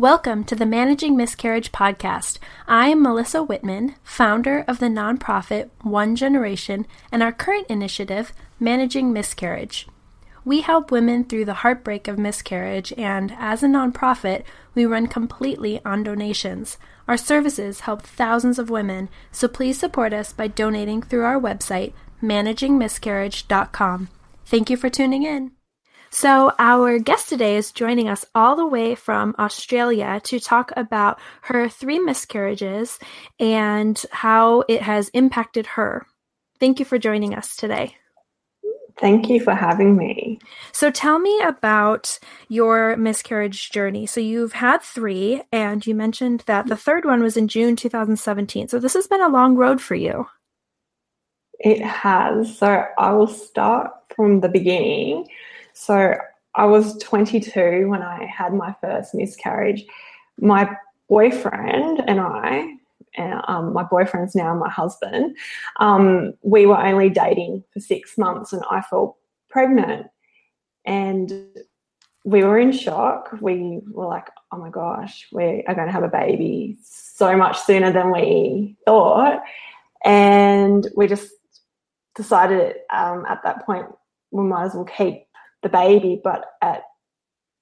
Welcome to the Managing Miscarriage podcast. I am Melissa Whitman, founder of the nonprofit One Generation and our current initiative, Managing Miscarriage. We help women through the heartbreak of miscarriage, and as a nonprofit, we run completely on donations. Our services help thousands of women, so please support us by donating through our website, managingmiscarriage.com. Thank you for tuning in. So, our guest today is joining us all the way from Australia to talk about her three miscarriages and how it has impacted her. Thank you for joining us today. Thank you for having me. So, tell me about your miscarriage journey. So, you've had three, and you mentioned that the third one was in June 2017. So, this has been a long road for you. It has. So, I will start from the beginning. So I was 22 when I had my first miscarriage. My boyfriend and I, and um, my boyfriend's now my husband, um, we were only dating for six months and I felt pregnant. And we were in shock. We were like, oh my gosh, we are going to have a baby so much sooner than we thought. And we just decided um, at that point we might as well keep the baby, but at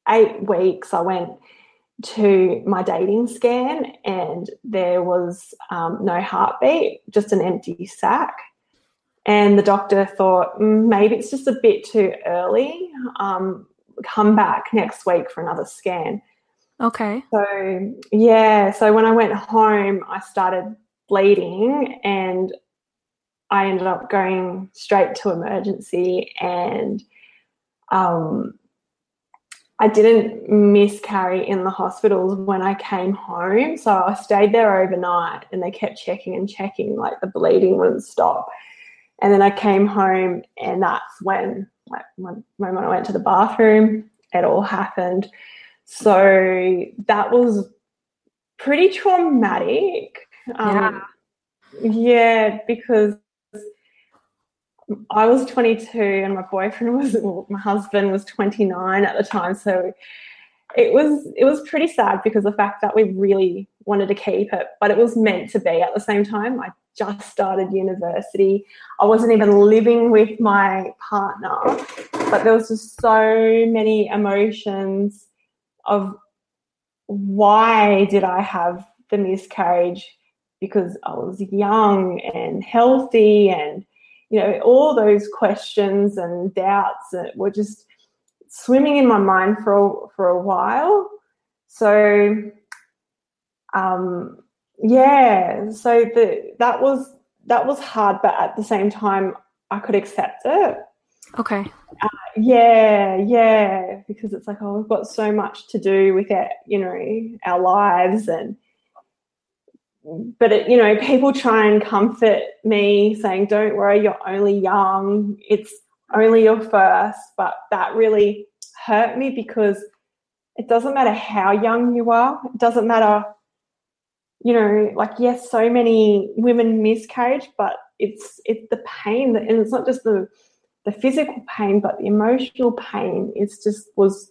eight weeks, I went to my dating scan and there was um, no heartbeat, just an empty sac. And the doctor thought mm, maybe it's just a bit too early. Um, come back next week for another scan. Okay. So, yeah. So when I went home, I started bleeding and I ended up going straight to emergency and um, I didn't miscarry in the hospitals when I came home. So I stayed there overnight and they kept checking and checking, like the bleeding wouldn't stop. And then I came home and that's when, like, when, when I went to the bathroom, it all happened. So that was pretty traumatic. Um, yeah. Yeah, because I was 22 and my boyfriend was well, my husband was 29 at the time. So it was it was pretty sad because the fact that we really wanted to keep it but it was meant to be. At the same time I just started university. I wasn't even living with my partner but there was just so many emotions of why did I have the miscarriage? Because I was young and healthy and you know, all those questions and doubts that were just swimming in my mind for for a while. So, um, yeah, so the that was that was hard, but at the same time, I could accept it. Okay. Uh, yeah, yeah, because it's like, oh, we've got so much to do with it, you know, our lives and but it, you know, people try and comfort me saying, "Don't worry, you're only young. It's only your first. But that really hurt me because it doesn't matter how young you are. It doesn't matter, you know, like yes, so many women miscarriage, but it's it's the pain that, and it's not just the the physical pain, but the emotional pain. It's just was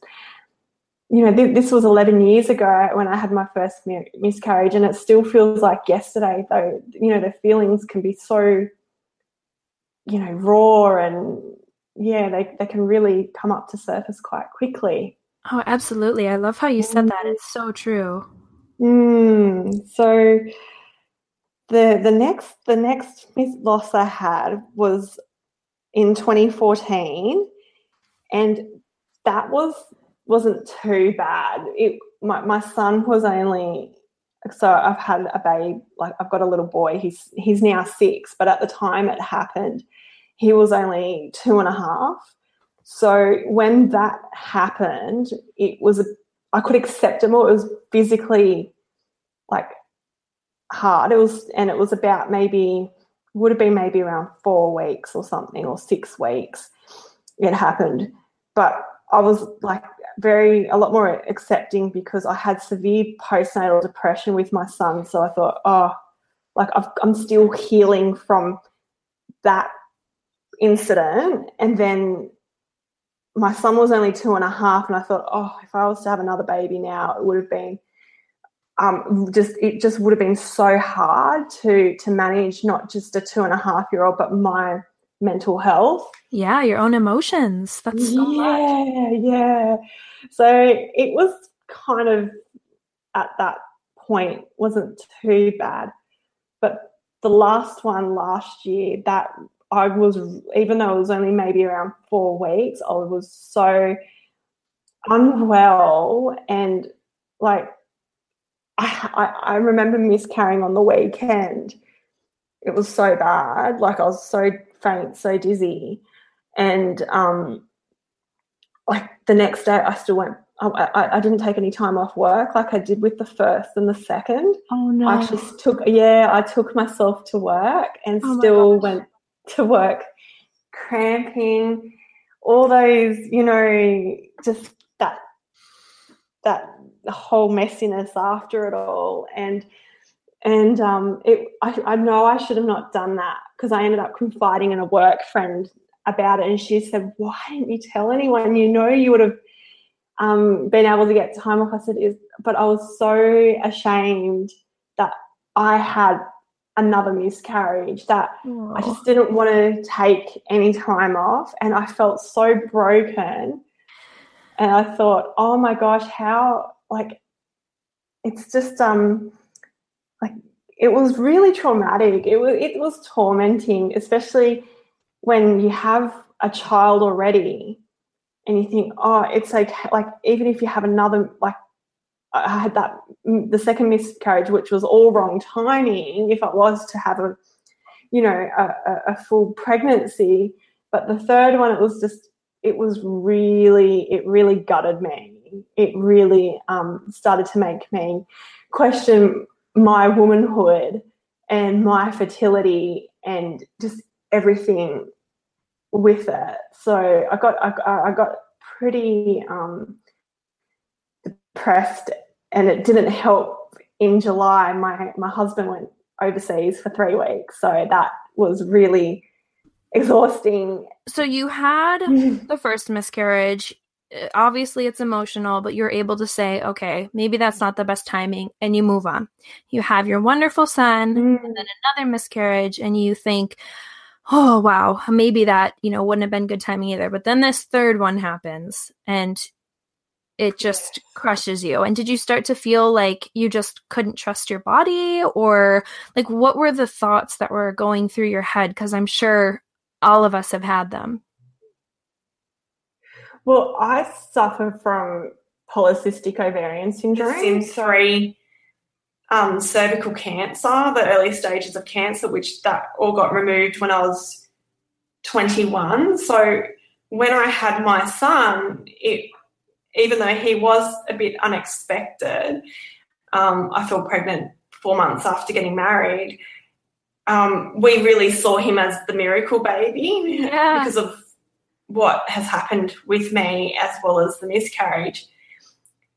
you know, th- this was 11 years ago when I had my first mi- miscarriage, and it still feels like yesterday, though, you know, the feelings can be so, you know, raw and yeah, they, they can really come up to surface quite quickly. Oh, absolutely. I love how you said that. It's so true. Mm, so the the next the next loss I had was in 2014 and that was wasn't too bad. It my, my son was only so I've had a babe, like I've got a little boy. He's he's now six, but at the time it happened, he was only two and a half. So when that happened, it was I could accept it more. It was physically like hard. It was and it was about maybe would have been maybe around four weeks or something or six weeks. It happened, but I was like very a lot more accepting because I had severe postnatal depression with my son. So I thought, oh, like i am still healing from that incident. And then my son was only two and a half, and I thought, oh, if I was to have another baby now, it would have been um, just it just would have been so hard to to manage not just a two and a half year old, but my mental health. Yeah, your own emotions. That's so yeah, much. yeah. So it was kind of at that point wasn't too bad, but the last one last year that I was even though it was only maybe around four weeks, I was so unwell and like I, I, I remember miscarrying on the weekend. It was so bad. Like I was so faint, so dizzy. And um like the next day I still went I, I, didn't take any time off work like I did with the first and the second. Oh no. I just took yeah, I took myself to work and Oh still went to work cramping, all those, you know, just that that whole messiness after it all. And and um it I, I know I should have not done that because I ended up confiding in a work friend about it and she said, Why didn't you tell anyone? You know you would have um, been able to get time off. I said, is, but I was so ashamed that I had another miscarriage that I just didn't want to take any time off. And I felt so broken. And I thought, oh my gosh, how, like, it's just, um, like, it was really traumatic. It was, it was tormenting, especially when you have a child already and you think, oh, it's okay. Like, even if you have another, like, I had that, mm, the second miscarriage, which was all wrong timing, if it was to have a, you know, a, a, a full pregnancy. But the third one, it was just, it was really, it really gutted me. It really um, started to make me question my womanhood and my fertility and just everything with it. So I got I, I got pretty um, depressed, and it didn't help. In July, my my husband went overseas for three weeks, so that was really exhausting. So you had the first miscarriage. Uh, Obviously, it's emotional, but you're able to say, okay, maybe that's not the best timing, and you move on. You have your wonderful son, Mm. and then another miscarriage, and you think, oh, wow, maybe that, you know, wouldn't have been good timing either. But then this third one happens, and it just crushes you. And did you start to feel like you just couldn't trust your body, or like what were the thoughts that were going through your head? Because I'm sure all of us have had them. Well, I suffer from polycystic ovarian syndrome. It's in three um, cervical cancer, the early stages of cancer, which that all got removed when I was 21. So when I had my son, it even though he was a bit unexpected, um, I fell pregnant four months after getting married. Um, we really saw him as the miracle baby Yeah. because of what has happened with me as well as the miscarriage.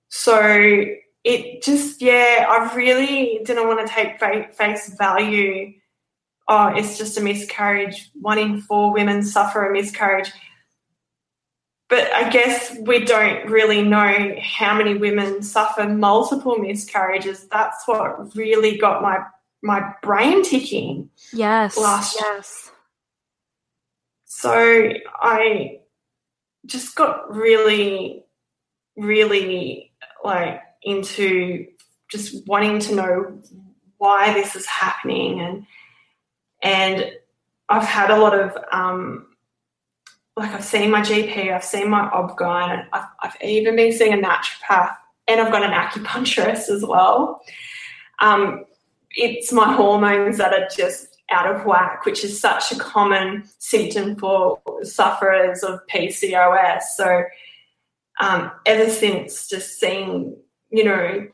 So it just, yeah, I really didn't want to take face value. Oh, it's just a miscarriage. One in four women suffer a miscarriage. But I guess we don't really know how many women suffer multiple miscarriages. That's what really got my my brain ticking. Yes. Last- yes. So I just got really, really like into just wanting to know why this is happening and and I've had a lot of um, like I've seen my GP, I've seen my OB-GYN, I've, I've even been seeing a naturopath, and I've got an acupuncturist as well. Um, it's my hormones that are just out of whack, which is such a common symptom for sufferers of PCOS. So, um, ever since just seeing, you know,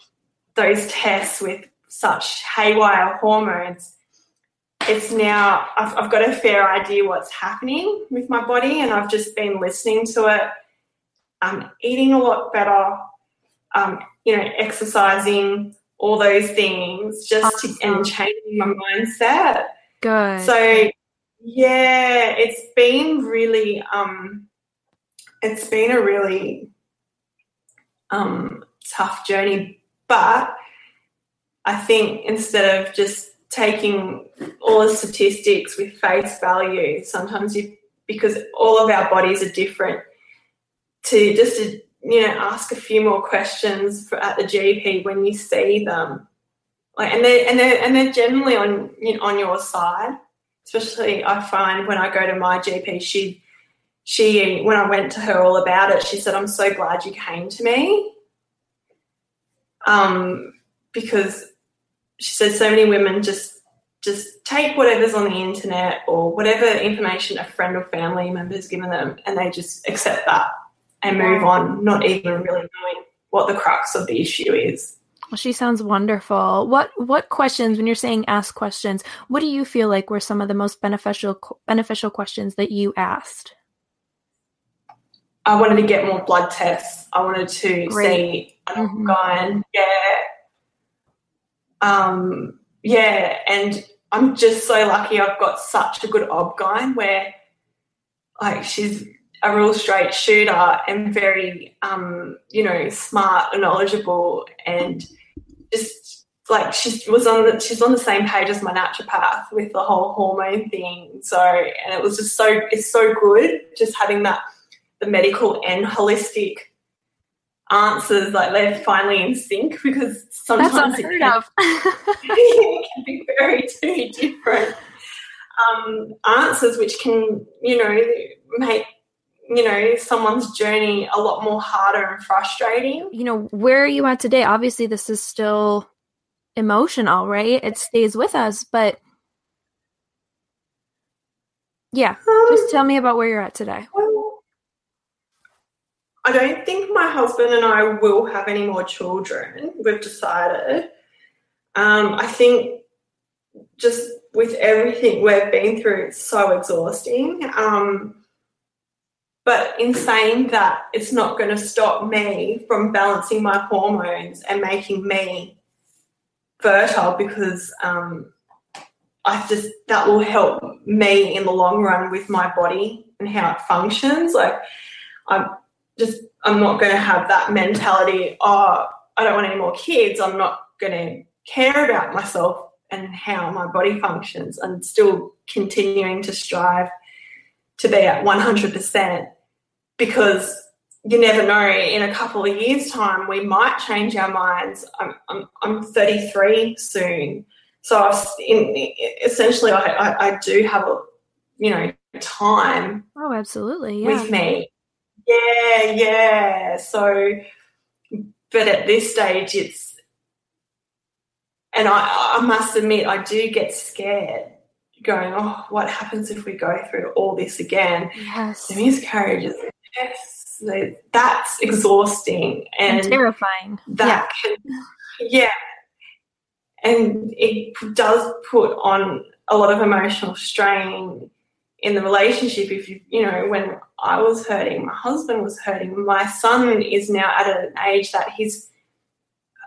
those tests with such haywire hormones, it's now I've, I've got a fair idea what's happening with my body, and I've just been listening to it. I'm eating a lot better, um, you know, exercising, all those things, just to, and changing my mindset. Good. So yeah, it's been really um it's been a really um tough journey, but I think instead of just taking all the statistics with face value, sometimes you because all of our bodies are different, to just to, you know ask a few more questions for, at the GP when you see them, like and they and they and they're generally on you know, on your side. Especially, I find when I go to my GP, she she when I went to her all about it, she said, "I'm so glad you came to me." Um, because she said so many women just just take whatever's on the internet or whatever information a friend or family member has given them and they just accept that and move on, not even really knowing what the crux of the issue is. Well, she sounds wonderful. What what questions when you're saying ask questions, what do you feel like were some of the most beneficial beneficial questions that you asked? I wanted to get more blood tests. I wanted to Great. see an mm-hmm. organ. Yeah. Um, yeah, and I'm just so lucky I've got such a good obgyn where like she's a real straight shooter and very um, you know, smart and knowledgeable and just like she was on the she's on the same page as my naturopath with the whole hormone thing. So and it was just so it's so good just having that the medical and holistic answers like they're finally in sync because sometimes it can, it can be very two different um, answers which can you know make you know someone's journey a lot more harder and frustrating you know where are you at today obviously this is still emotional right it stays with us but yeah um, just tell me about where you're at today well, I don't think my husband and I will have any more children. We've decided. Um, I think just with everything we've been through, it's so exhausting. Um, but in saying that, it's not going to stop me from balancing my hormones and making me fertile because um, I just that will help me in the long run with my body and how it functions. Like I'm just I'm not going to have that mentality. Oh, I don't want any more kids. I'm not going to care about myself and how my body functions. and still continuing to strive to be at 100% because you never know. In a couple of years' time, we might change our minds. I'm I'm, I'm 33 soon, so I've, in, essentially I, I, I do have a you know time. Oh, absolutely, yeah. with me yeah, yeah. So, but at this stage, it's, and I, I must admit, I do get scared going, oh, what happens if we go through all this again? Yes. The miscarriages, yes, that's exhausting and, and terrifying. That yeah. can, yeah. And it does put on a lot of emotional strain in the relationship if you you know when i was hurting my husband was hurting my son is now at an age that he's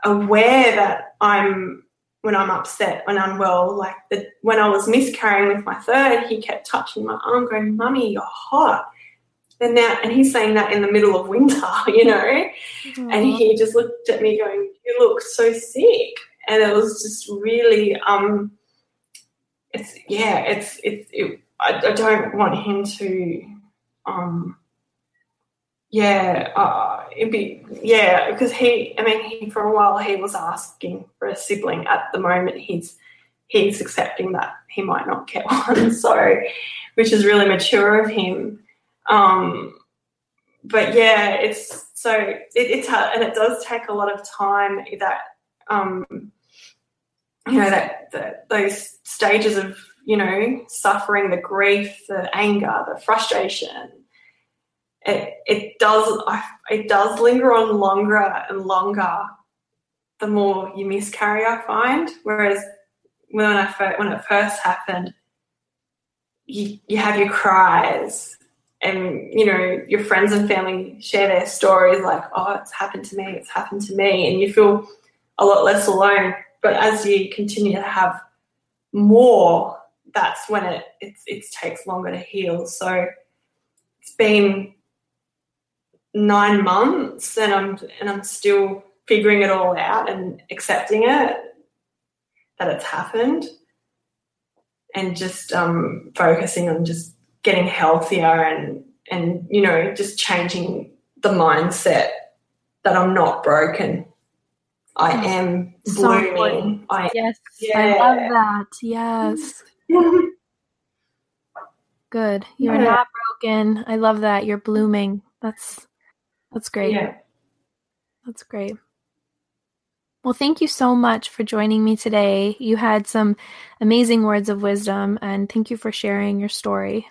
aware that i'm when i'm upset when unwell like the, when i was miscarrying with my third he kept touching my arm going mummy you're hot and now and he's saying that in the middle of winter you know and he just looked at me going you look so sick and it was just really um it's yeah it's it's it I, I don't want him to, um, yeah, uh, it'd be, yeah, because he, I mean, he, for a while he was asking for a sibling. At the moment, he's, he's accepting that he might not get one. So, which is really mature of him. Um, but yeah, it's so it, it's hard, and it does take a lot of time that um, you know that, that those stages of you know, suffering, the grief, the anger, the frustration, it, it does it does linger on longer and longer the more you miscarry. I find, whereas when I when it first happened, you you have your cries, and you know your friends and family share their stories like, oh, it's happened to me, it's happened to me, and you feel a lot less alone. But as you continue to have more that's when it it takes longer to heal. So it's been nine months, and I'm and I'm still figuring it all out and accepting it. that it's happened and just um, focusing on just getting healthier and and you know just changing the mindset that I'm not broken. I Oh, am so blooming. I Yes, I love that. Yes, good. You're Yeah. not broken. I love that. You're blooming. That's that's great. yeah. That's great. Well, thank you so much for joining me today. You had some amazing words of wisdom, and thank you for sharing your story.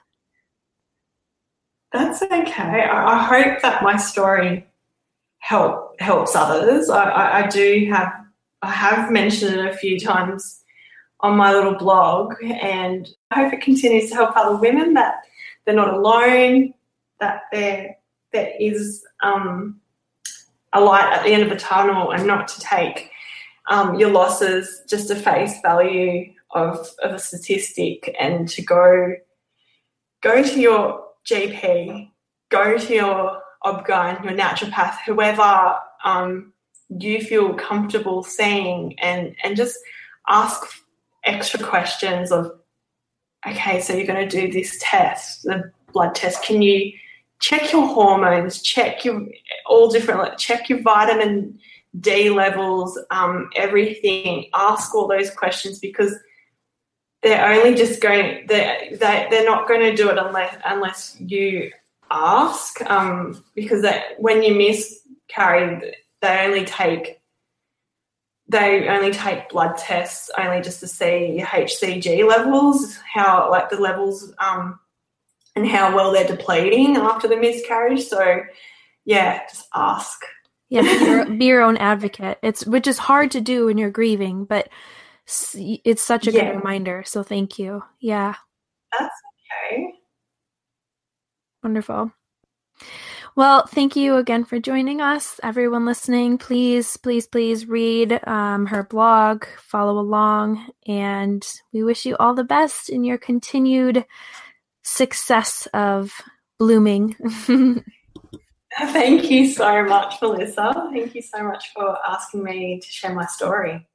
That's okay. I, I hope that my story help helps others. I, I, I do have I have mentioned it a few times on my little blog, and I hope it continues to help other women that they're not alone, that there there is um, a light at the end of the tunnel, and not to take um, your losses just a face value of of a statistic, and to go go to your GP, go to your obgyn, your naturopath, whoever um, you feel comfortable seeing, and and just ask extra questions of, okay, so you're going to do this test, the blood test. Can you check your hormones? Check your all different. Like, check your vitamin D levels. Um, everything. Ask all those questions because they're only just going they they they're not going to do it unless unless you ask um, because that when you miscarry they only take they only take blood tests only just to see your HCG levels how like the levels um, and how well they're depleting after the miscarriage so yeah just ask Yeah, be your, be your own advocate. It's which is hard to do when you're grieving, but it's such a Yeah. good reminder. So thank you. Yeah, That's okay wonderful. Well, thank you again for joining us, everyone listening. Please, please, please read um, her blog, follow along, and we wish you all the best in your continued success of blooming. Thank you so much, Melissa. Thank you so much for asking me to share my story.